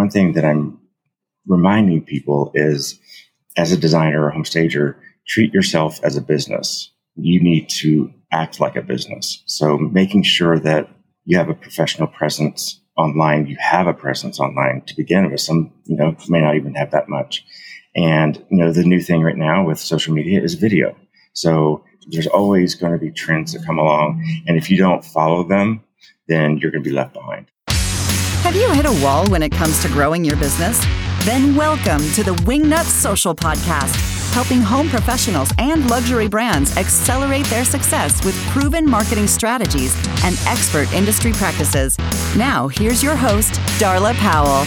one thing that I'm reminding people is as a designer or home stager, treat yourself as a business. You need to act like a business. So making sure that you have a professional presence online, you have a presence online to begin with. Some, you know, may not even have that much. And, you know, the new thing right now with social media is video. So there's always going to be trends that come along. And if you don't follow them, then you're going to be left behind. Have you hit a wall when it comes to growing your business? Then welcome to the Wingnut Social Podcast, helping home professionals and luxury brands accelerate their success with proven marketing strategies and expert industry practices. Now, here's your host, Darla Powell.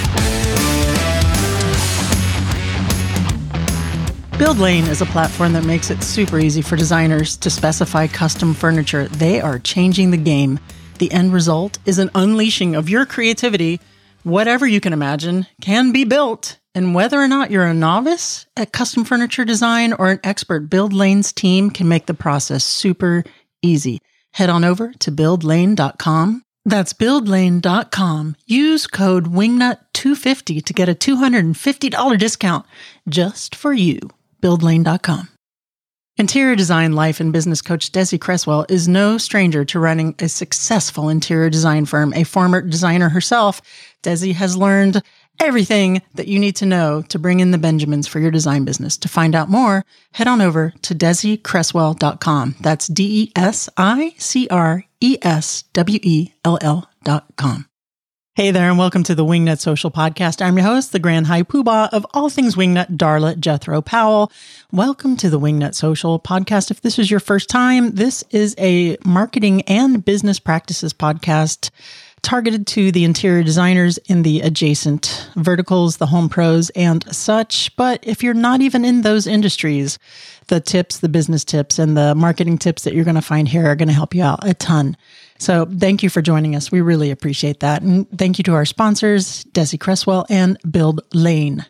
Build Lane is a platform that makes it super easy for designers to specify custom furniture. They are changing the game. The end result is an unleashing of your creativity whatever you can imagine can be built. And whether or not you're a novice at custom furniture design or an expert, Build Lane's team can make the process super easy. Head on over to buildlane.com. That's buildlane.com. Use code WINGNUT250 to get a $250 discount just for you. Buildlane.com. Interior design life and business coach Desi Creswell is no stranger to running a successful interior design firm. A former designer herself, Desi has learned everything that you need to know to bring in the Benjamins for your design business. To find out more, head on over to desicreswell.com. That's D E S I C R E S W E L L.com. Hey there, and welcome to the Wingnut Social Podcast. I'm your host, the Grand High Poobah of all things Wingnut, Darla Jethro Powell. Welcome to the Wingnut Social Podcast. If this is your first time, this is a marketing and business practices podcast targeted to the interior designers in the adjacent verticals, the home pros, and such. But if you're not even in those industries, the tips, the business tips, and the marketing tips that you're going to find here are going to help you out a ton. So thank you for joining us. We really appreciate that. And thank you to our sponsors, Desi Creswell and Build Lane.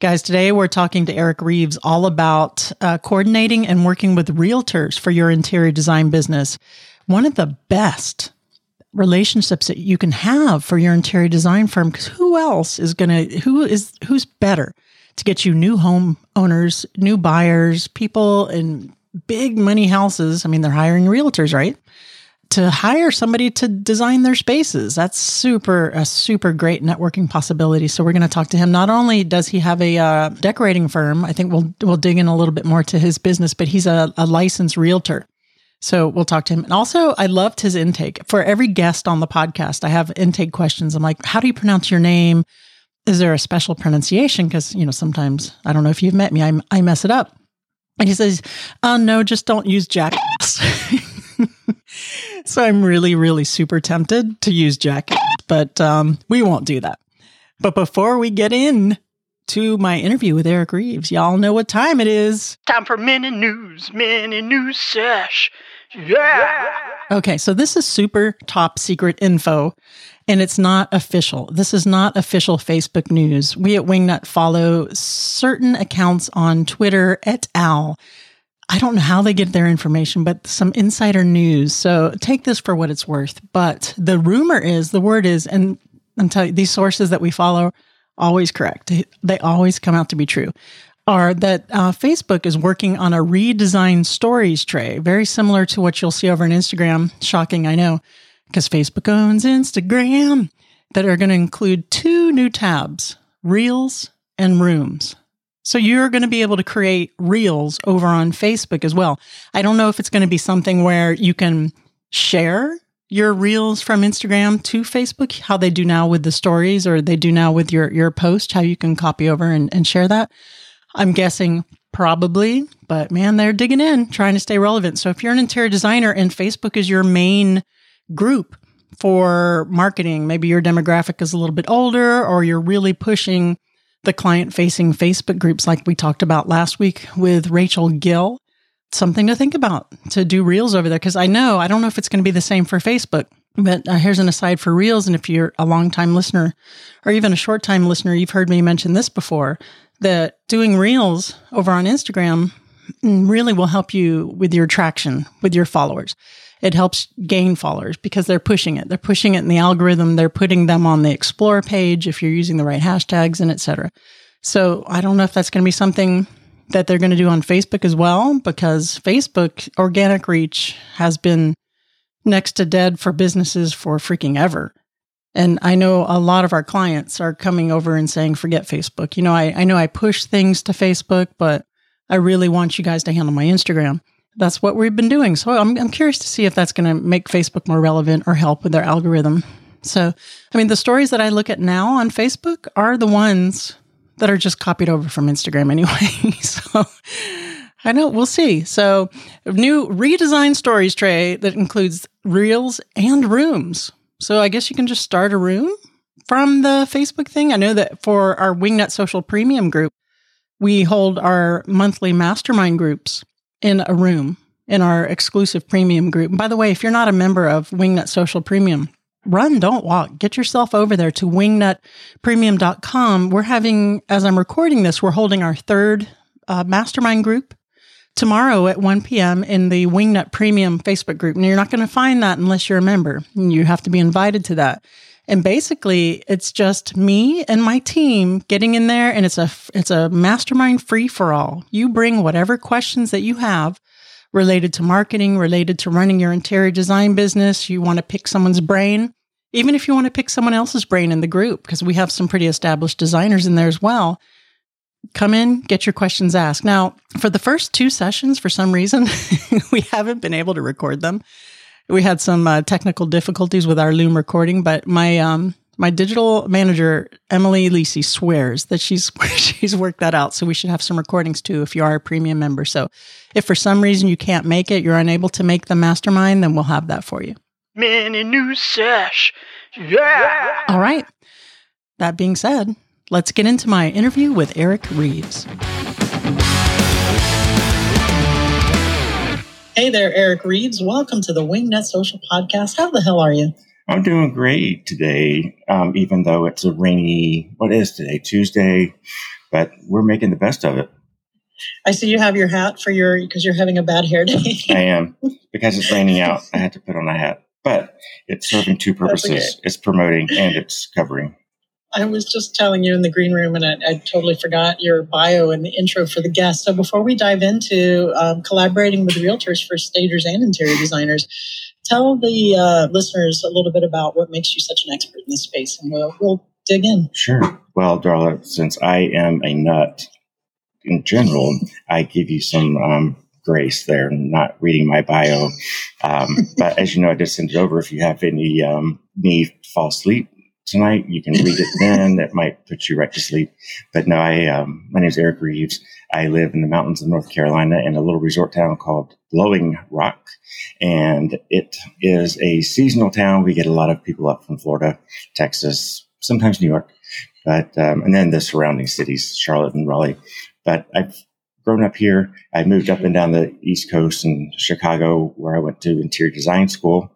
Guys, today we're talking to Eric Reeves all about uh, coordinating and working with realtors for your interior design business. One of the best relationships that you can have for your interior design firm because who else is going to who is who's better to get you new home owners new buyers people in big money houses i mean they're hiring realtors right to hire somebody to design their spaces that's super a super great networking possibility so we're going to talk to him not only does he have a uh, decorating firm i think we'll we'll dig in a little bit more to his business but he's a, a licensed realtor so we'll talk to him. And also, I loved his intake. For every guest on the podcast, I have intake questions. I'm like, how do you pronounce your name? Is there a special pronunciation? Because, you know, sometimes, I don't know if you've met me, I, I mess it up. And he says, oh, no, just don't use jackass. so I'm really, really super tempted to use jackass, but um, we won't do that. But before we get in to my interview with Eric Reeves, y'all know what time it is. Time for mini news, mini news sesh. Yeah. Okay, so this is super top secret info and it's not official. This is not official Facebook news. We at Wingnut follow certain accounts on Twitter et al. I don't know how they get their information, but some insider news. So take this for what it's worth. But the rumor is, the word is, and I'm telling you, these sources that we follow always correct. They always come out to be true are that uh, Facebook is working on a redesigned stories tray, very similar to what you'll see over on Instagram. Shocking, I know, because Facebook owns Instagram, that are going to include two new tabs Reels and Rooms. So you're going to be able to create Reels over on Facebook as well. I don't know if it's going to be something where you can share your reels from Instagram to Facebook, how they do now with the stories or they do now with your, your post, how you can copy over and, and share that. I'm guessing probably, but man, they're digging in, trying to stay relevant. So if you're an interior designer and Facebook is your main group for marketing, maybe your demographic is a little bit older or you're really pushing the client facing Facebook groups like we talked about last week with Rachel Gill, something to think about to do reels over there. Cause I know, I don't know if it's going to be the same for Facebook. But uh, here's an aside for reels. And if you're a long time listener or even a short time listener, you've heard me mention this before that doing reels over on Instagram really will help you with your traction with your followers. it helps gain followers because they're pushing it. They're pushing it in the algorithm. They're putting them on the explore page if you're using the right hashtags and etc. So I don't know if that's going to be something that they're going to do on Facebook as well, because Facebook organic reach has been next to dead for businesses for freaking ever. And I know a lot of our clients are coming over and saying, forget Facebook. You know, I, I know I push things to Facebook, but I really want you guys to handle my Instagram. That's what we've been doing. So I'm, I'm curious to see if that's going to make Facebook more relevant or help with their algorithm. So, I mean, the stories that I look at now on Facebook are the ones that are just copied over from Instagram anyway. so I know we'll see. So new redesigned stories tray that includes reels and rooms. So I guess you can just start a room from the Facebook thing. I know that for our Wingnut Social Premium group, we hold our monthly mastermind groups in a room in our exclusive premium group. And by the way, if you're not a member of Wingnut Social Premium, run, don't walk. Get yourself over there to wingnutpremium.com. We're having, as I'm recording this, we're holding our third uh, mastermind group tomorrow at 1 p.m. in the Wingnut Premium Facebook group. And you're not going to find that unless you're a member. And you have to be invited to that. And basically, it's just me and my team getting in there and it's a it's a mastermind free for all. You bring whatever questions that you have related to marketing, related to running your interior design business. You want to pick someone's brain, even if you want to pick someone else's brain in the group, because we have some pretty established designers in there as well. Come in, get your questions asked. Now, for the first two sessions, for some reason, we haven't been able to record them. We had some uh, technical difficulties with our Loom recording, but my um, my digital manager, Emily Lisi, swears that she's she's worked that out. So we should have some recordings too if you are a premium member. So if for some reason you can't make it, you're unable to make the mastermind, then we'll have that for you. Mini new sesh. Yeah. All right. That being said, let's get into my interview with Eric Reeves. Hey there, Eric Reeves. Welcome to the Wingnut Social Podcast. How the hell are you? I'm doing great today, um, even though it's a rainy, what is today, Tuesday, but we're making the best of it. I see you have your hat for your, because you're having a bad hair day. I am. Because it's raining out, I had to put on a hat. But it's serving two purposes okay. it's promoting and it's covering. I was just telling you in the green room, and I, I, totally forgot your bio and the intro for the guest. So before we dive into um, collaborating with realtors for stagers and interior designers, tell the uh, listeners a little bit about what makes you such an expert in this space, and we'll, we'll dig in. Sure. Well, Darla, since I am a nut in general, I give you some um, grace there, not reading my bio. Um, but as you know, I just send it over. If you have any um, me fall asleep tonight, you can read it then. That might put you right to sleep. But no, I um, my name is Eric Reeves. I live in the mountains of North Carolina in a little resort town called Blowing Rock. And it is a seasonal town. We get a lot of people up from Florida, Texas, sometimes New York, but, um, and then the surrounding cities, Charlotte and Raleigh. But I've grown up here. I moved up and down the East Coast and Chicago, where I went to interior design school.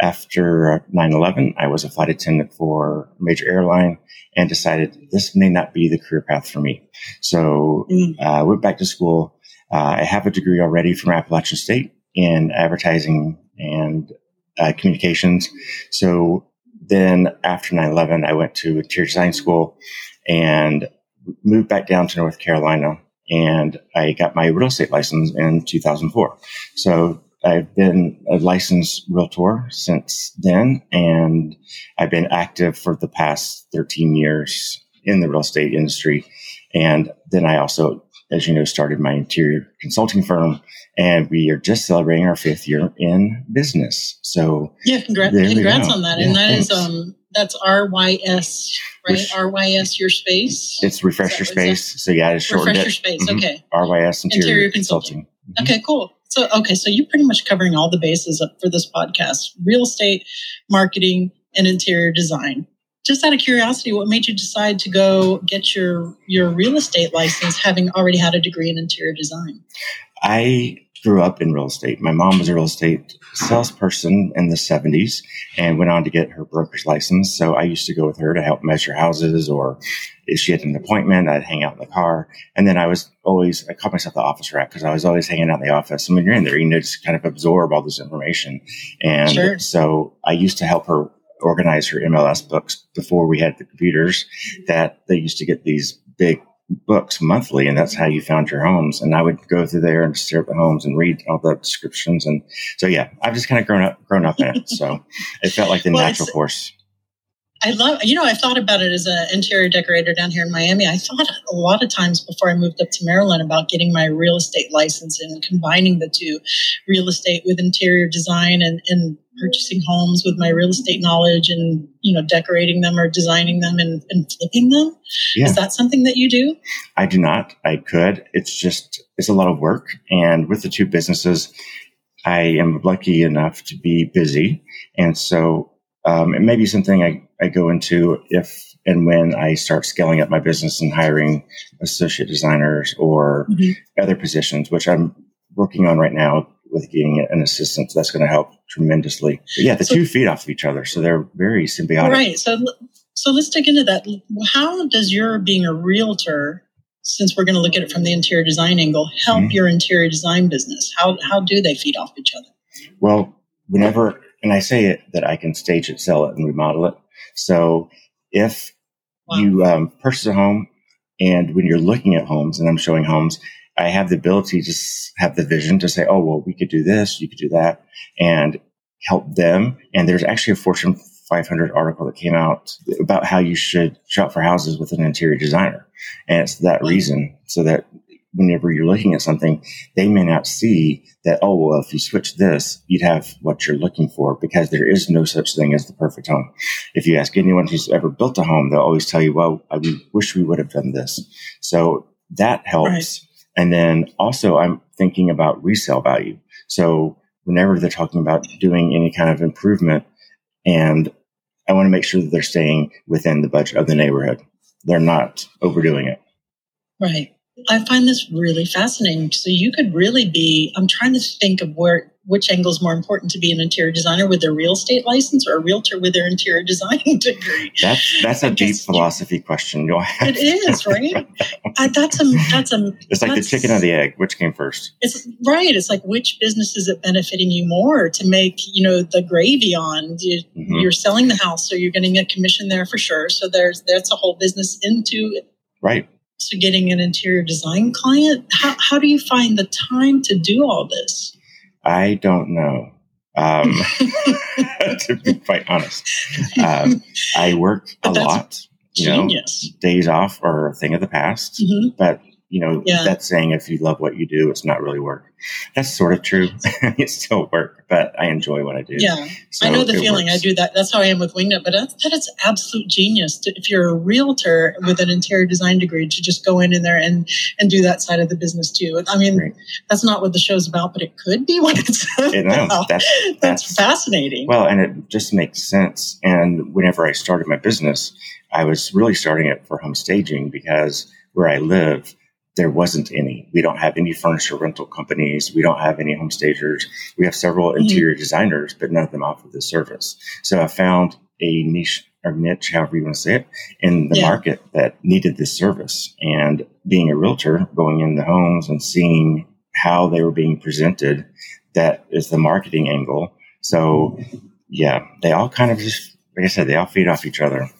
After 9 11, I was a flight attendant for a major airline and decided this may not be the career path for me. So mm. I uh, went back to school. Uh, I have a degree already from Appalachian State in advertising and uh, communications. So then after 9 11, I went to interior design school and moved back down to North Carolina and I got my real estate license in 2004. So I've been a licensed realtor since then, and I've been active for the past 13 years in the real estate industry. And then I also, as you know, started my interior consulting firm, and we are just celebrating our fifth year in business. So yeah, congrats, congrats on that. Yeah, and that thanks. is um that's RYS, right? RYS your space. It's refresh your space. So yeah, it's shortened refresh your space. Mm-hmm. Okay. RYS interior, interior consulting. consulting. Mm-hmm. Okay, cool. So, okay, so you're pretty much covering all the bases for this podcast real estate, marketing, and interior design. Just out of curiosity, what made you decide to go get your, your real estate license having already had a degree in interior design? I grew up in real estate. My mom was a real estate salesperson in the 70s and went on to get her broker's license. So I used to go with her to help measure houses or if she had an appointment, I'd hang out in the car. And then I was always, I called myself the office rat because I was always hanging out in the office. And when you're in there, you know, just kind of absorb all this information. And sure. so I used to help her organize her MLS books before we had the computers that they used to get these big books monthly, and that's how you found your homes. And I would go through there and stare at the homes and read all the descriptions. And so, yeah, I've just kind of grown up, grown up in it. So it felt like the well, natural course. I love, you know, I thought about it as an interior decorator down here in Miami. I thought a lot of times before I moved up to Maryland about getting my real estate license and combining the two real estate with interior design and, and purchasing homes with my real estate knowledge and, you know, decorating them or designing them and, and flipping them. Yeah. Is that something that you do? I do not. I could. It's just, it's a lot of work. And with the two businesses, I am lucky enough to be busy. And so um, it may be something I, I go into if and when I start scaling up my business and hiring associate designers or mm-hmm. other positions, which I'm working on right now with getting an assistant. So That's going to help tremendously. But yeah, the so, two feed off of each other, so they're very symbiotic. Right. So, so let's dig into that. How does your being a realtor, since we're going to look at it from the interior design angle, help mm-hmm. your interior design business? How how do they feed off each other? Well, whenever and I say it that I can stage it, sell it, and remodel it. So if wow. you um, purchase a home and when you're looking at homes and I'm showing homes, I have the ability to have the vision to say, oh, well, we could do this, you could do that, and help them. And there's actually a Fortune 500 article that came out about how you should shop for houses with an interior designer. And it's that reason so that whenever you're looking at something, they may not see that, oh, well, if you switch this, you'd have what you're looking for because there is no such thing as the perfect home. If you ask anyone who's ever built a home, they'll always tell you, well, I wish we would have done this. So that helps. Right. And then also I'm thinking about resale value. So whenever they're talking about doing any kind of improvement and I want to make sure that they're staying within the budget of the neighborhood. They're not overdoing it. Right. I find this really fascinating. So you could really be, I'm trying to think of where, which angle is more important to be an interior designer with a real estate license or a realtor with their interior design degree? That's, that's a deep philosophy you, question. It is, right? I, that's a, that's a, it's like the chicken or the egg. Which came first? It's right. It's like, which business is it benefiting you more to make, you know, the gravy on? You, mm-hmm. You're selling the house, so you're getting a commission there for sure. So there's, that's a whole business into Right to getting an interior design client? How, how do you find the time to do all this? I don't know. Um, to be quite honest, um, I work a lot. You genius. know, days off are a thing of the past. Mm-hmm. But you know, yeah. that saying, if you love what you do, it's not really work. That's sort of true. it's still work, but I enjoy what I do. Yeah. So I know the feeling. Works. I do that. That's how I am with Wingnut, but that's, that is absolute genius. To, if you're a realtor with an interior design degree to just go in, in there and, and do that side of the business too. I mean, right. that's not what the show's about, but it could be what it's about. No, that's, that's, that's fascinating. Well, and it just makes sense. And whenever I started my business, I was really starting it for home staging because where I live, there wasn't any. We don't have any furniture rental companies. We don't have any home stagers. We have several mm-hmm. interior designers, but none of them offer the service. So I found a niche or niche, however you want to say it, in the yeah. market that needed this service. And being a realtor, going in the homes and seeing how they were being presented, that is the marketing angle. So yeah, they all kind of just, like I said, they all feed off each other.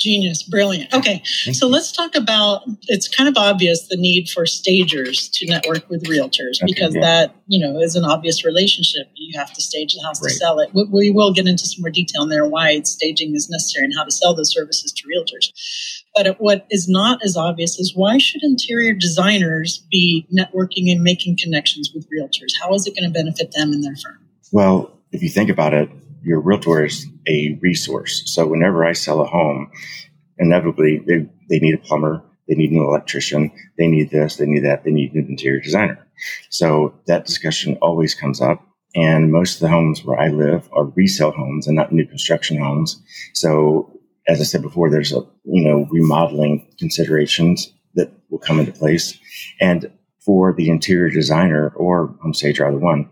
Genius, brilliant. Okay, so let's talk about. It's kind of obvious the need for stagers to network with realtors because yeah. that you know is an obvious relationship. You have to stage the house right. to sell it. We, we, will get into some more detail in there why staging is necessary and how to sell those services to realtors. But what is not as obvious is why should interior designers be networking and making connections with realtors? How is it going to benefit them and their firm? Well, if you think about it, your realtor is a resource. So whenever I sell a home, inevitably they, they need a plumber, they need an electrician, they need this, they need that, they need an interior designer. So that discussion always comes up. And most of the homes where I live are resale homes and not new construction homes. So as I said before, there's a, you know, remodeling considerations that will come into place. And for the interior designer or home stager, either one,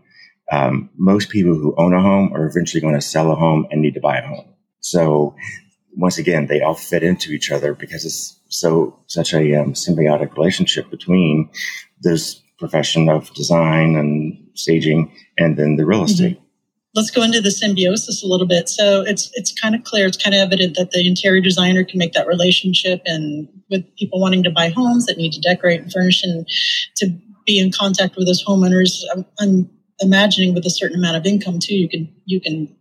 um, most people who own a home are eventually going to sell a home and need to buy a home. So once again, they all fit into each other because it's so such a um, symbiotic relationship between this profession of design and staging and then the real estate. Mm-hmm. Let's go into the symbiosis a little bit. So it's it's kind of clear, it's kind of evident that the interior designer can make that relationship and with people wanting to buy homes that need to decorate and furnish and to be in contact with those homeowners. I'm, I'm imagining with a certain amount of income too, you can you can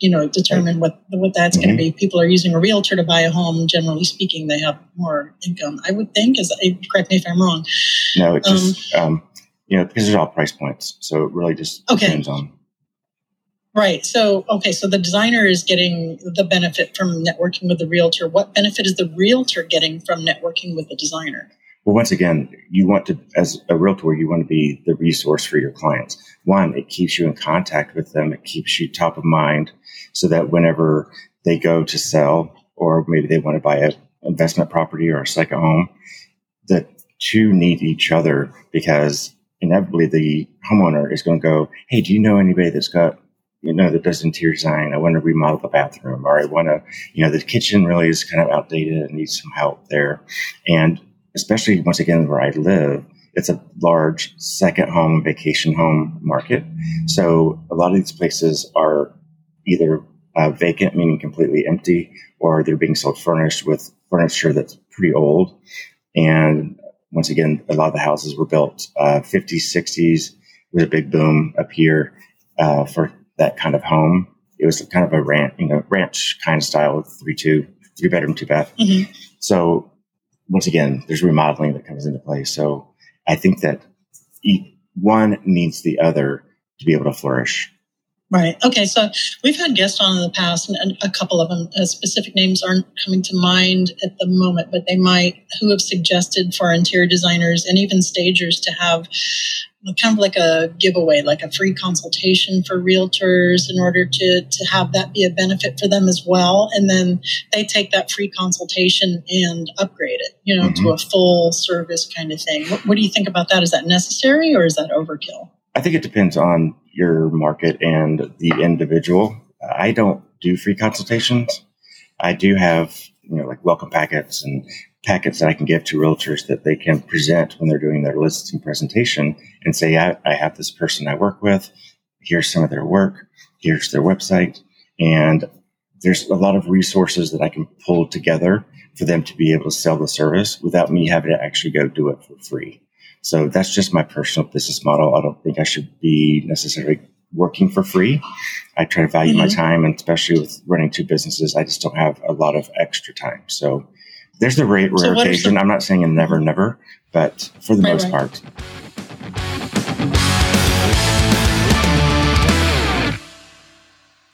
you know determine what what that's mm-hmm. going to be. People are using a realtor to buy a home. Generally speaking, they have more income. I would think. As correct me if I'm wrong. No, it just um, um, you know because there's all price points, so it really just okay. depends on. Right. So, okay. So the designer is getting the benefit from networking with the realtor. What benefit is the realtor getting from networking with the designer? Well, once again, you want to, as a realtor, you want to be the resource for your clients. One, it keeps you in contact with them. It keeps you top of mind so that whenever they go to sell or maybe they want to buy an investment property or a second home, the two need each other because inevitably the homeowner is going to go, Hey, do you know anybody that's got you know, that does interior design. I want to remodel the bathroom or I want to, you know, the kitchen really is kind of outdated and needs some help there. And especially once again where I live, it's a large second home, vacation home market. So a lot of these places are either uh, vacant, meaning completely empty, or they're being sold furnished with furniture that's pretty old. And once again, a lot of the houses were built uh, 50s, 60s. with a big boom up here uh, for that kind of home. It was kind of a ranch, you know, ranch kind of style three two, three bedroom, two bath. Mm-hmm. So once again, there's remodeling that comes into play. So I think that one needs the other to be able to flourish. Right. Okay. So we've had guests on in the past, and a couple of them, uh, specific names aren't coming to mind at the moment, but they might, who have suggested for interior designers and even stagers to have kind of like a giveaway, like a free consultation for realtors in order to, to have that be a benefit for them as well. And then they take that free consultation and upgrade it, you know, mm-hmm. to a full service kind of thing. What, what do you think about that? Is that necessary or is that overkill? I think it depends on your market and the individual. I don't do free consultations. I do have, you know, like welcome packets and packets that I can give to realtors that they can present when they're doing their listing presentation and say, I, I have this person I work with. Here's some of their work. Here's their website. And there's a lot of resources that I can pull together for them to be able to sell the service without me having to actually go do it for free. So that's just my personal business model. I don't think I should be necessarily working for free. I try to value mm-hmm. my time, and especially with running two businesses, I just don't have a lot of extra time. So there's the rare, rare so occasion. The- I'm not saying a never, never, but for the right, most right. part.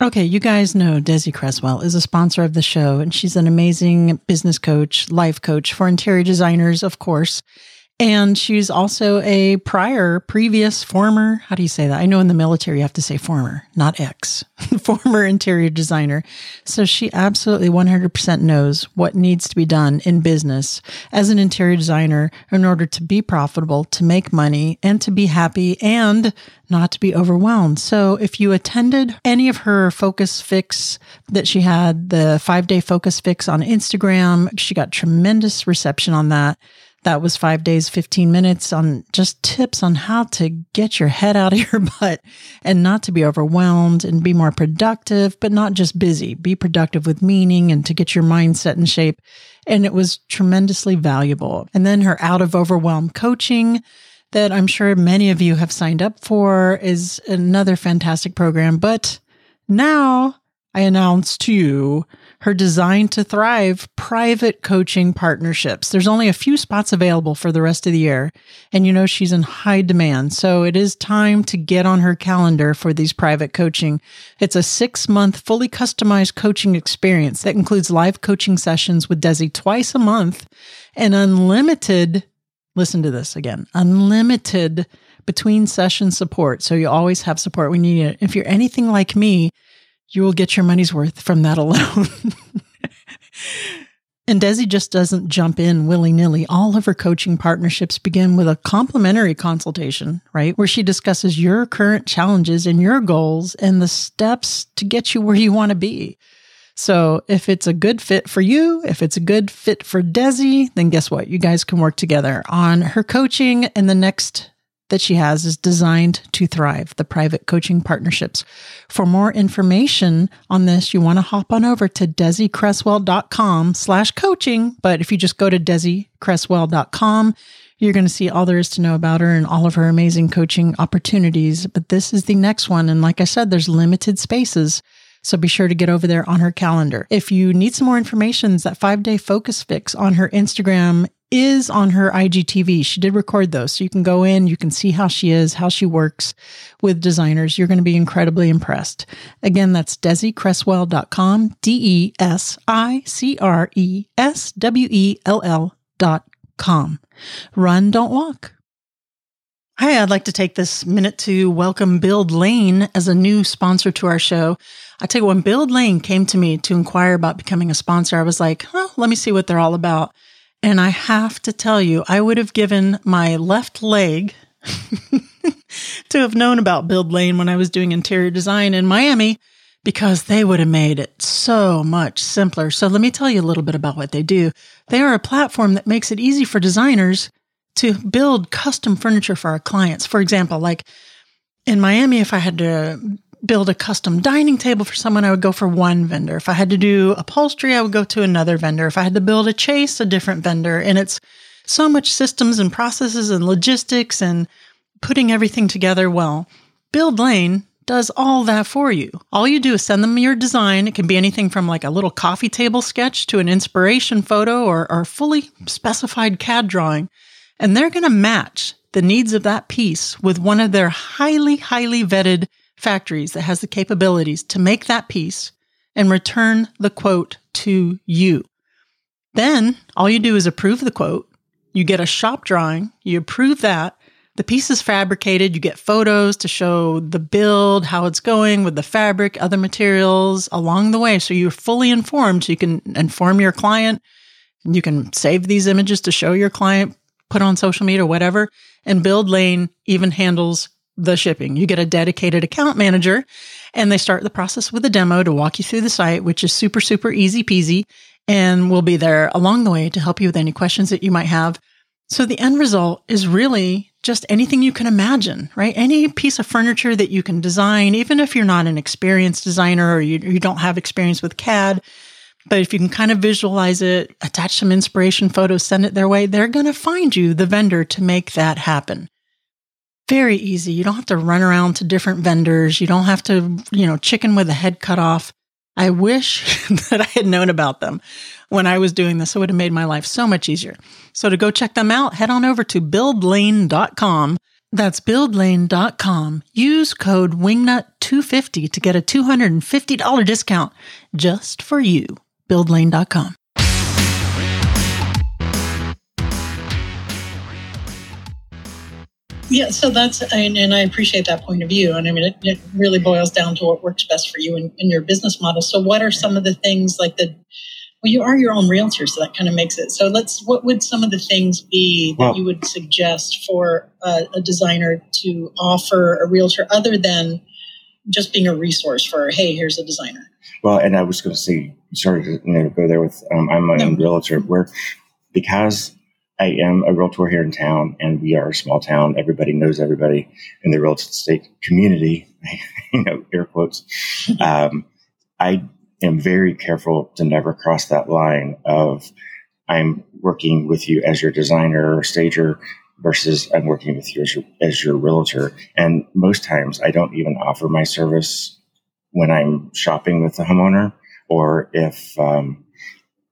Okay, you guys know Desi Creswell is a sponsor of the show, and she's an amazing business coach, life coach for interior designers, of course. And she's also a prior, previous, former, how do you say that? I know in the military you have to say former, not ex, former interior designer. So she absolutely 100% knows what needs to be done in business as an interior designer in order to be profitable, to make money, and to be happy and not to be overwhelmed. So if you attended any of her focus fix that she had, the five day focus fix on Instagram, she got tremendous reception on that. That was five days, 15 minutes on just tips on how to get your head out of your butt and not to be overwhelmed and be more productive, but not just busy. Be productive with meaning and to get your mindset in shape. And it was tremendously valuable. And then her out of overwhelm coaching that I'm sure many of you have signed up for is another fantastic program. But now I announce to you her Design to Thrive private coaching partnerships. There's only a few spots available for the rest of the year, and you know she's in high demand. So it is time to get on her calendar for these private coaching. It's a six month, fully customized coaching experience that includes live coaching sessions with Desi twice a month and unlimited, listen to this again, unlimited between session support. So you always have support when you need it. If you're anything like me, you will get your money's worth from that alone. And Desi just doesn't jump in willy nilly. All of her coaching partnerships begin with a complimentary consultation, right? Where she discusses your current challenges and your goals and the steps to get you where you want to be. So if it's a good fit for you, if it's a good fit for Desi, then guess what? You guys can work together on her coaching and the next that she has is designed to thrive, the private coaching partnerships. For more information on this, you want to hop on over to desiCreswell.com slash coaching. But if you just go to desiCreswell.com, you're going to see all there is to know about her and all of her amazing coaching opportunities. But this is the next one. And like I said, there's limited spaces. So be sure to get over there on her calendar. If you need some more information, that five day focus fix on her Instagram is on her IGTV. She did record those. So you can go in, you can see how she is, how she works with designers. You're going to be incredibly impressed. Again, that's DesiCreswell.com, D E S I C R E S W E L L dot com. Run, don't walk. Hi, I'd like to take this minute to welcome Build Lane as a new sponsor to our show. I tell you, when Build Lane came to me to inquire about becoming a sponsor, I was like, oh, let me see what they're all about. And I have to tell you, I would have given my left leg to have known about Build Lane when I was doing interior design in Miami because they would have made it so much simpler. So let me tell you a little bit about what they do. They are a platform that makes it easy for designers to build custom furniture for our clients. For example, like in Miami, if I had to build a custom dining table for someone, I would go for one vendor. If I had to do upholstery, I would go to another vendor. If I had to build a chaise, a different vendor. And it's so much systems and processes and logistics and putting everything together well. Build Lane does all that for you. All you do is send them your design. It can be anything from like a little coffee table sketch to an inspiration photo or, or fully specified CAD drawing. And they're going to match the needs of that piece with one of their highly, highly vetted factories that has the capabilities to make that piece and return the quote to you. Then all you do is approve the quote. You get a shop drawing, you approve that. The piece is fabricated. You get photos to show the build, how it's going with the fabric, other materials along the way. So you're fully informed. So you can inform your client. You can save these images to show your client, put on social media, whatever. And Build Lane even handles the shipping. You get a dedicated account manager and they start the process with a demo to walk you through the site, which is super, super easy peasy. And we'll be there along the way to help you with any questions that you might have. So the end result is really just anything you can imagine, right? Any piece of furniture that you can design, even if you're not an experienced designer or you, you don't have experience with CAD, but if you can kind of visualize it, attach some inspiration photos, send it their way, they're going to find you the vendor to make that happen. Very easy. You don't have to run around to different vendors. You don't have to, you know, chicken with a head cut off. I wish that I had known about them when I was doing this. It would have made my life so much easier. So to go check them out, head on over to buildlane.com. That's buildlane.com. Use code WINGNUT250 to get a $250 discount just for you buildlane.com. Yeah, so that's, and, and, I appreciate that point of view. And I mean, it, it really boils down to what works best for you and, your business model. So, what are some of the things like the, well, you are your own realtor, so that kind of makes it. So, let's, what would some of the things be that well, you would suggest for a, a designer to offer a realtor other than just being a resource for, hey, here's a designer? Well, and I was going to say, sorry to you know, go there with um, I'm my no. own realtor, where because I am a realtor here in town, and we are a small town. Everybody knows everybody in the real estate community. you know, air quotes. Um, I am very careful to never cross that line of I'm working with you as your designer or stager versus I'm working with you as your, as your realtor. And most times, I don't even offer my service when I'm shopping with the homeowner or if um,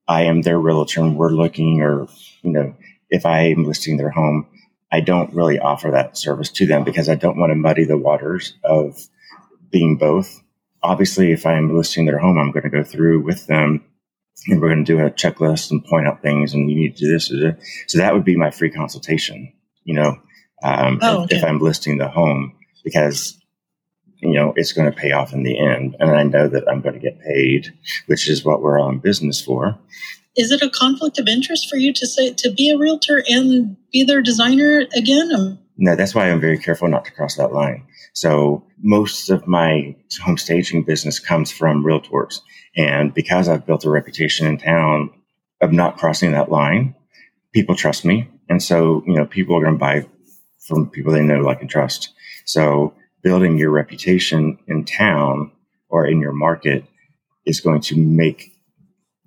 I am their realtor and we're looking or, you know, if I am listing their home, I don't really offer that service to them because I don't want to muddy the waters of being both. Obviously, if I'm listing their home, I'm going to go through with them and we're going to do a checklist and point out things and you need to do this. So that would be my free consultation, you know, um, oh, okay. if I'm listing the home because you know, it's going to pay off in the end. And I know that I'm going to get paid, which is what we're all in business for. Is it a conflict of interest for you to say to be a realtor and be their designer again? Um, no, that's why I'm very careful not to cross that line. So most of my home staging business comes from realtors. And because I've built a reputation in town of not crossing that line, people trust me. And so, you know, people are going to buy from people they know, like, and trust. So building your reputation in town or in your market is going to make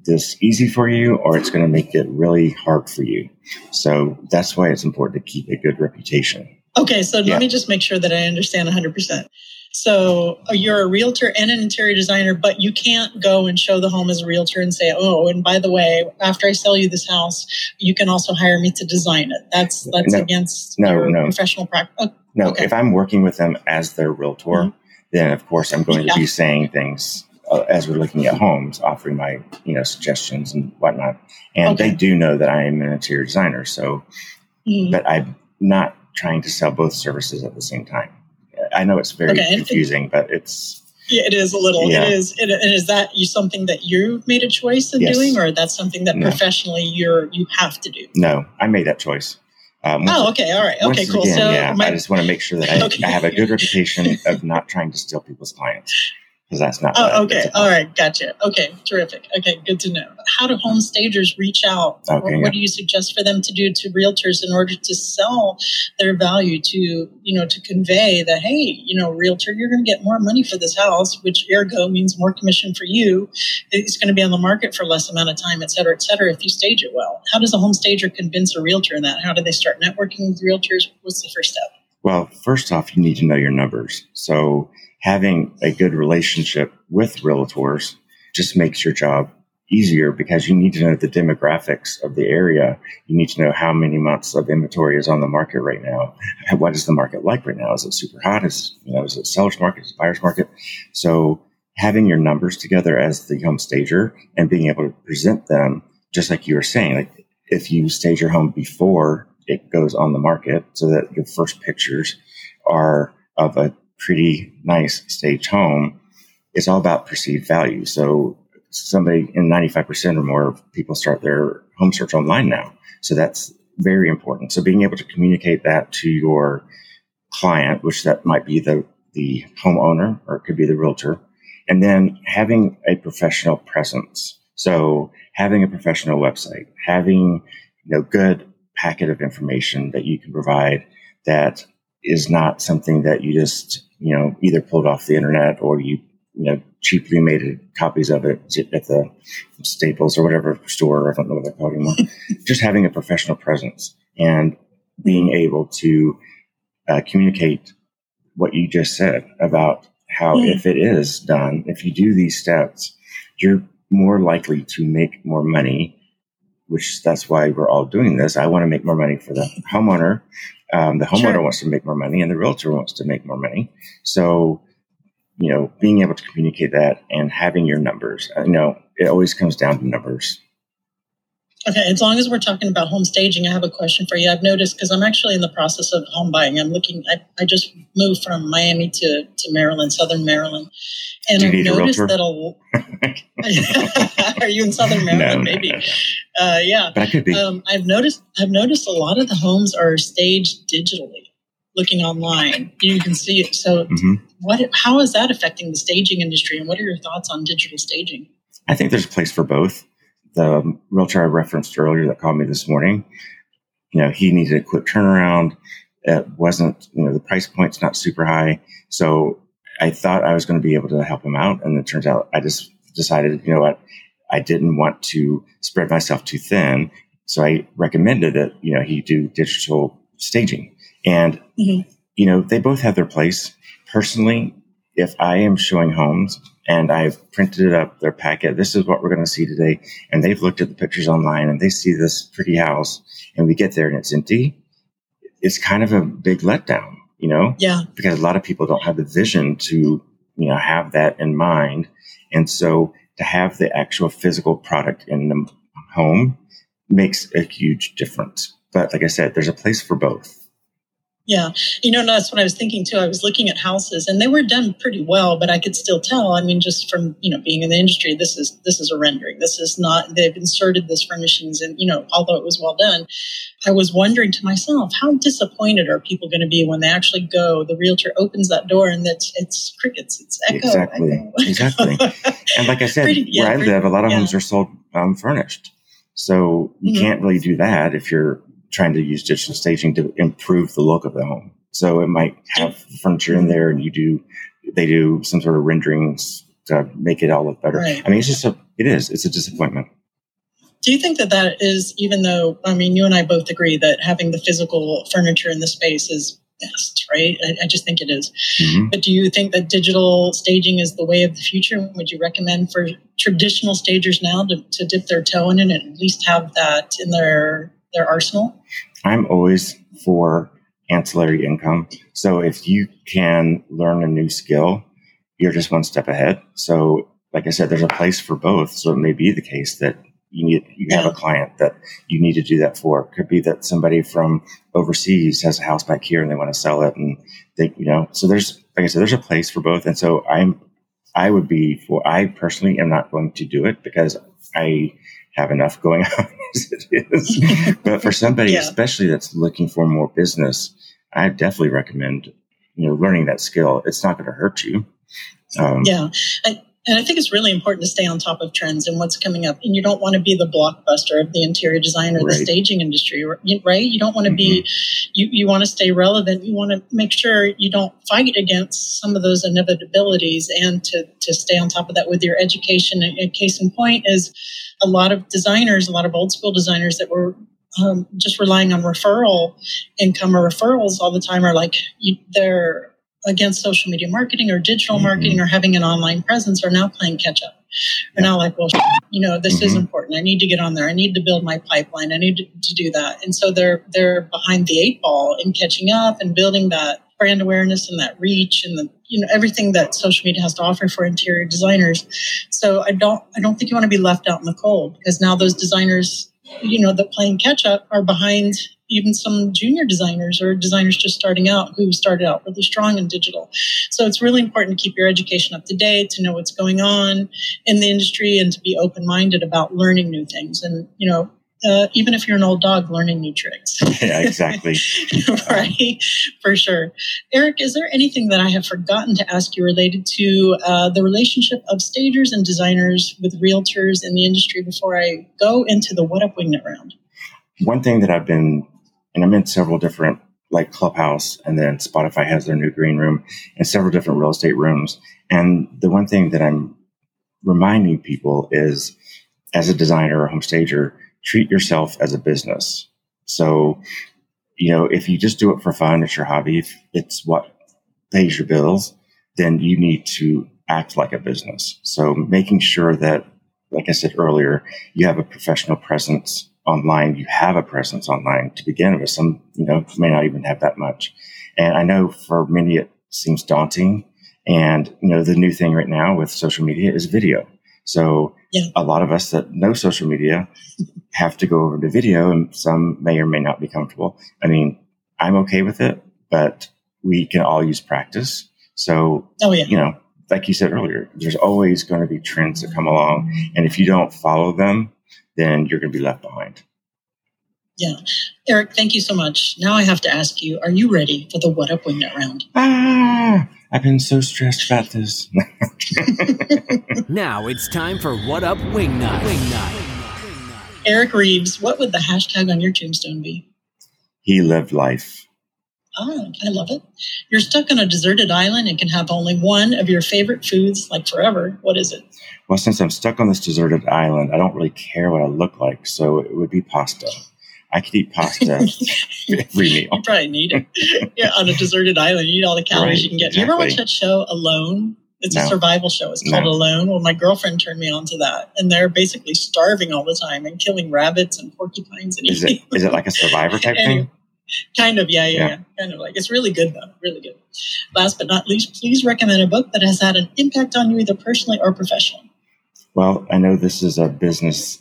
this easy for you or it's going to make it really hard for you. So that's why it's important to keep a good reputation. Okay, so yeah. let me just make sure that I understand 100%. So uh, you're a realtor and an interior designer, but you can't go and show the home as a realtor and say, "Oh, and by the way, after I sell you this house, you can also hire me to design it." That's that's no, against no, no. professional practice. Oh, no, okay. if I'm working with them as their realtor, mm-hmm. then of course I'm going yeah. to be saying things uh, as we're looking at homes, offering my you know suggestions and whatnot. And okay. they do know that I am an interior designer, so mm-hmm. but I'm not trying to sell both services at the same time. I know it's very okay. confusing, but it's yeah, it is a little. Yeah. It is. It, and is that you something that you've made a choice in yes. doing, or that's something that no. professionally you're you have to do? No, I made that choice. Um, oh, okay, all right, okay, cool. Again, so yeah, my, I just want to make sure that I, okay. I have a good reputation of not trying to steal people's clients because that's not. Oh, okay. All right. Gotcha. Okay. Terrific. Okay. Good to know. How do home stagers reach out? Okay, what, yeah. what do you suggest for them to do to realtors in order to sell their value to, you know, to convey that, hey, you know, realtor, you're going to get more money for this house, which ergo means more commission for you. It's going to be on the market for less amount of time, et cetera, et cetera, if you stage it well. How does a home stager convince a realtor in that? How do they start networking with realtors? What's the first step? Well, first off, you need to know your numbers. So having a good relationship with realtors just makes your job easier because you need to know the demographics of the area. You need to know how many months of inventory is on the market right now. What is the market like right now? Is it super hot? Is you know is it seller's market? Is it buyer's market? So having your numbers together as the home stager and being able to present them, just like you were saying, like if you stage your home before it goes on the market so that your first pictures are of a pretty nice stage home. It's all about perceived value. So somebody in 95% or more people start their home search online now. So that's very important. So being able to communicate that to your client, which that might be the, the homeowner or it could be the realtor, and then having a professional presence. So having a professional website, having you know good packet of information that you can provide that is not something that you just, you know, either pulled off the internet or you, you know, cheaply made copies of it at the Staples or whatever store. I don't know what they're called anymore. just having a professional presence and being able to uh, communicate what you just said about how yeah. if it is done, if you do these steps, you're more likely to make more money which that's why we're all doing this. I want to make more money for the homeowner. Um, the homeowner sure. wants to make more money, and the realtor wants to make more money. So, you know, being able to communicate that and having your numbers, you know, it always comes down to numbers. Okay, as long as we're talking about home staging, I have a question for you. I've noticed because I'm actually in the process of home buying. I'm looking. I, I just moved from Miami to to Maryland, Southern Maryland, and I've noticed that a. are you in Southern Maryland? No, maybe. No, no, uh, yeah, that could be. Um, I've noticed. I've noticed a lot of the homes are staged digitally, looking online. You can see it. So, mm-hmm. what? How is that affecting the staging industry? And what are your thoughts on digital staging? I think there's a place for both the realtor I referenced earlier that called me this morning, you know, he needed a quick turnaround. It wasn't, you know, the price point's not super high. So I thought I was going to be able to help him out. And it turns out I just decided, you know what, I didn't want to spread myself too thin. So I recommended that, you know, he do digital staging. And, mm-hmm. you know, they both have their place. Personally, if I am showing homes and I've printed it up, their packet, this is what we're going to see today. And they've looked at the pictures online and they see this pretty house and we get there and it's empty. It's kind of a big letdown, you know? Yeah. Because a lot of people don't have the vision to, you know, have that in mind. And so to have the actual physical product in the home makes a huge difference. But like I said, there's a place for both. Yeah. You know, that's what I was thinking too. I was looking at houses and they were done pretty well, but I could still tell. I mean, just from, you know, being in the industry, this is, this is a rendering. This is not, they've inserted this furnishings and, you know, although it was well done, I was wondering to myself, how disappointed are people going to be when they actually go, the realtor opens that door and it's, it's crickets, it's echo. Exactly. echo. Exactly. and like I said, Pretty- yeah, where I pretty- live, a lot of yeah. homes are sold um, furnished. So you Mhm. can't really do that if you're trying to use digital staging to improve the look of the home. So it might have furniture in there and you do, they do some sort of renderings to make it all look better. Right. I mean, it's just a, it is, it's a disappointment. Do you think that that is, even though, I mean, you and I both agree that having the physical furniture in the space is best, right? I, I just think it is. Mhm. But do you think that digital staging is the way of the future? Would you recommend for traditional stagers now to, to dip their toe in it and at least have that in their their arsenal? I'm always for ancillary income. So if you can learn a new skill, you're just one step ahead. So, like I said, there's a place for both. So it may be the case that you need you have a client that you need to do that for. It could be that somebody from overseas has a house back here and they want to sell it, and they, you know, so there's like I said, there's a place for both. And so I'm, I would be for. I personally am not going to do it because I have enough going on as it is. but for somebody, Yeah. especially that's looking for more business, I definitely recommend you know learning that skill. It's not going to hurt you. Um, Yeah. I, and I think it's really important to stay on top of trends and what's coming up. And you don't want to be the blockbuster of the interior design or the staging industry, right? You don't want to be, you, you want to stay relevant. You want to make sure you don't fight against some of those inevitabilities and to, to stay on top of that with your education. And a case in point is a lot of designers, a lot of old school designers that were um, just relying on referral income or referrals all the time are like, you, they're, against social media marketing or digital Mhm. marketing or having an online presence are now playing catch up. Are now like, well, you know, this is Mhm. important. I need to get on there. I need to build my pipeline. I need to, to do that. And so they're they're behind the eight ball in catching up and building that brand awareness and that reach and the you know everything that social media has to offer for interior designers. So I don't I don't think you want to be left out in the cold because now those designers, you know, that playing catch up are behind even some junior designers or designers just starting out who started out really strong in digital. So it's really important to keep your education up to date, to know what's going on in the industry, and to be open minded about learning new things. And, you know, uh, even if you're an old dog, learning new tricks. yeah, exactly. right, for sure. Eric, is there anything that I have forgotten to ask you related to uh, the relationship of stagers and designers with realtors in the industry before I go into the What Up Wingnut round? One thing that I've been, and I'm in several different, like Clubhouse, and then Spotify has their new green room, and several different real estate rooms. And the one thing that I'm reminding people is, as a designer or home stager, treat yourself as a business. So, you know, if you just do it for fun, it's your hobby, if it's what pays your bills, then you need to act like a business. So making sure that, like I said earlier, you have a professional presence online. You have a presence online to begin with. Some, you know, may not even have that much. And I know for many it seems daunting. And, you know, the new thing right now with social media is video. So Yeah. a lot of us that know social media have to go over to video and some may or may not be comfortable. I mean, I'm okay with it, but we can all use practice. So, Oh, yeah. you know, like you said earlier, there's always going to be trends that come along. And if you don't follow them, then you're going to be left behind. Yeah. Eric, thank you so much. Now I have to ask you, are you ready for the What Up Wingnut round? Ah, I've been so stressed about this. Now it's time for What Up Wingnut. Wingnut. Eric Reeves, what would the hashtag on your tombstone be? he lived life. Ah, I love it. You're stuck on a deserted island and can have only one of your favorite foods, like forever. What is it? Well, since I'm stuck on this deserted island, I don't really care what I look like. So it would be pasta. I could eat pasta every meal. You probably need it. yeah, on a deserted island, you eat all the calories Right, you can get. You ever watch that show Alone? It's a survival show. It's called No. Alone. Well, my girlfriend turned me on to that, and they're basically starving all the time and killing rabbits and porcupines and Is it is it like a survivor type Anyway, thing? Kind of, yeah, yeah, Yeah. Kind of like it's really good though, really good. Last but not least, please recommend a book that has had an impact on you either personally or professionally. Well, I know this is a business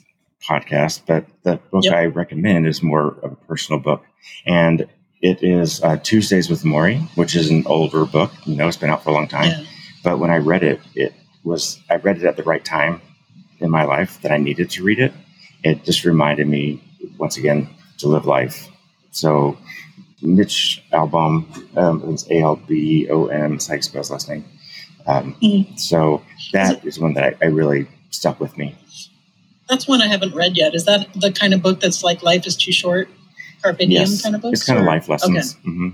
podcast, but the book Yep. I recommend is more of a personal book. And It is uh, Tuesdays with Morrie, which is an older book. You know, it's been out for a long time. Yeah. But when I read it, it was I read it at the right time in my life that I needed to read it. It just reminded me once again to live life. So Mitch Albom, um, it's A L B O M, how you last name. Um, Mhm. So that is one that I, I really stuck with me. That's one I haven't read yet. Is that the kind of book that's like Life is Too Short? Carpe Diem Yes, kind of book? it's kind of life lessons. hmm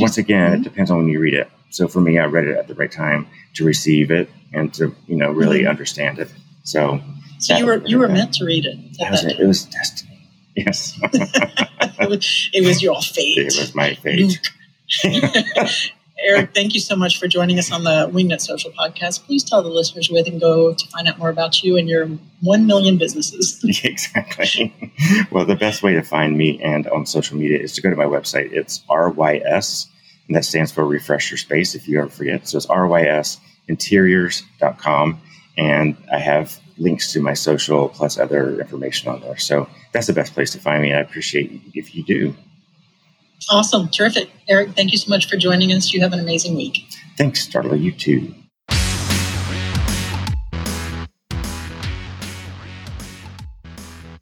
Once again, it depends on when you read it. So for me, I read it at the right time to receive it and to you know really Mhm. understand it. So So you were you were meant to read it. that was it. Was destiny. Yes, it, was, your fate. it was my fate. Eric, thank you so much for joining us on the Wingnut Social Podcast. Please tell the listeners where they can go to find out more about you and your one million businesses. exactly. Well, the best way to find me and on social media is to go to my website. It's RYS, and that stands for Refresh Your Space if you ever forget. So it's RYSinteriors.com. And I have links to my social plus other information on there. So that's the best place to find me. And I appreciate if you do. Awesome, terrific, Eric. Thank you so much for joining us. You have an amazing week. Thanks, Starla. You too.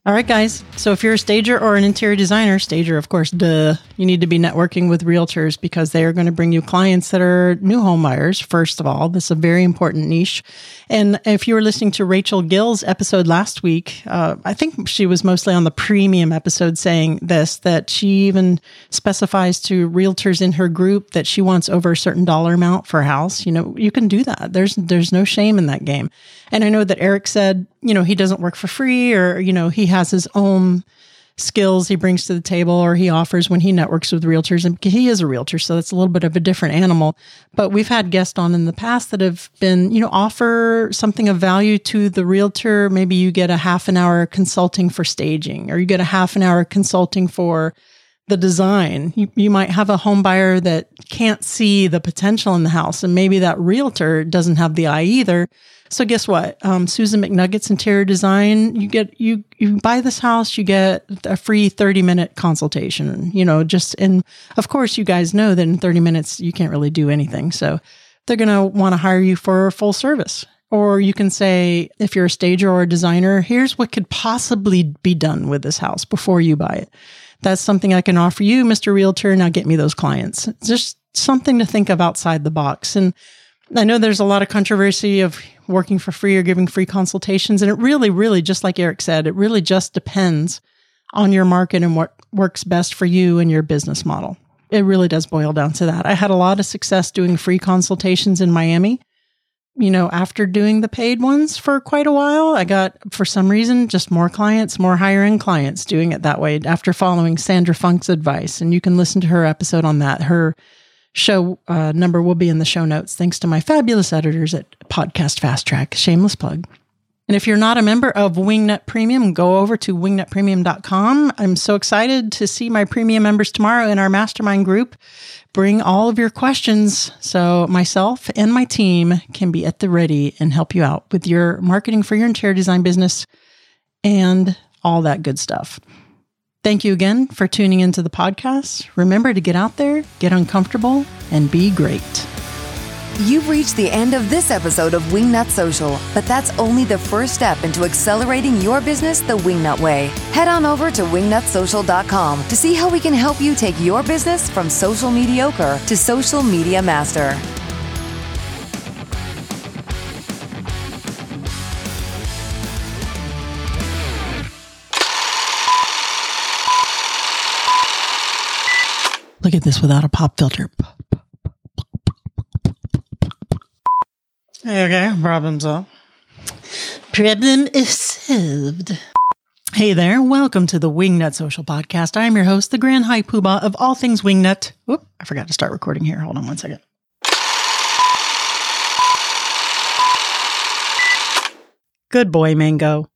All right, guys. So if you're a stager or an interior designer, stager, of course, duh, you need to be networking with realtors because they are going to bring you clients that are new home buyers, first of all. This is a very important niche. And if you were listening to Rachel Gill's episode last week, uh, I think she was mostly on the premium episode saying this that she even specifies to realtors in her group that she wants over a certain dollar amount for a house. You know, you can do that. There's there's no shame in that game. And I know that Eric said, you know, he doesn't work for free or, you know, he has his own skills he brings to the table or he offers when he networks with realtors. And he is a realtor so that's a little bit of a different animal. But we've had guests on in the past that have been you know offer something of value to the realtor. Maybe you get a half an hour consulting for staging or you get a half an hour consulting for the design. You, you might have a home buyer that can't see the potential in the house and maybe that realtor doesn't have the eye either so guess what? Um, Susan McNuggets Interior Design. You get you you buy this house, you get a free thirty minute consultation. You know, just and of course you guys know that in thirty minutes you can't really do anything. So they're gonna want to hire you for full service. Or you can say, if you're a stager or a designer, here's what could possibly be done with this house before you buy it. That's something I can offer you, Mr. Realtor. Now get me those clients. Just something to think of outside the box. And I know there's a lot of controversy of working for free or giving free consultations. And it really, really, just like Eric said, it really just depends on your market and what works best for you and your business model. It really does boil down to that. I had a lot of success doing free consultations in Miami. You know, after doing the paid ones for quite a while, I got, for some reason, just more clients, more higher end clients doing it that way after following Sandra Funk's advice. And you can listen to her episode on that. Her show uh, number will be in the show notes thanks to my fabulous editors at podcast fast track. Shameless plug. And if you're not a member of wingnut premium go over to wingnutpremium.com i'm so excited to see my premium members tomorrow in our mastermind group. Bring all of your questions so myself and my team can be at the ready and help you out with your marketing for your interior design business and all that good stuff Thank you again for tuning into the podcast. Remember to get out there, get uncomfortable, and be great. You've reached the end of this episode of Wingnut Social, but that's only the first step into accelerating your business the Wingnut way. Head on over to wingnutsocial.com to see how we can help you take your business from social mediocre to social media master. Look at this without a pop filter. Okay, problem solved. Problem is solved. Hey there, welcome to the Wingnut Social Podcast. I'm your host, the Grand High Poobah of all things Wingnut. Whoop, I forgot to start recording here. Hold on one second. Good boy, Mango.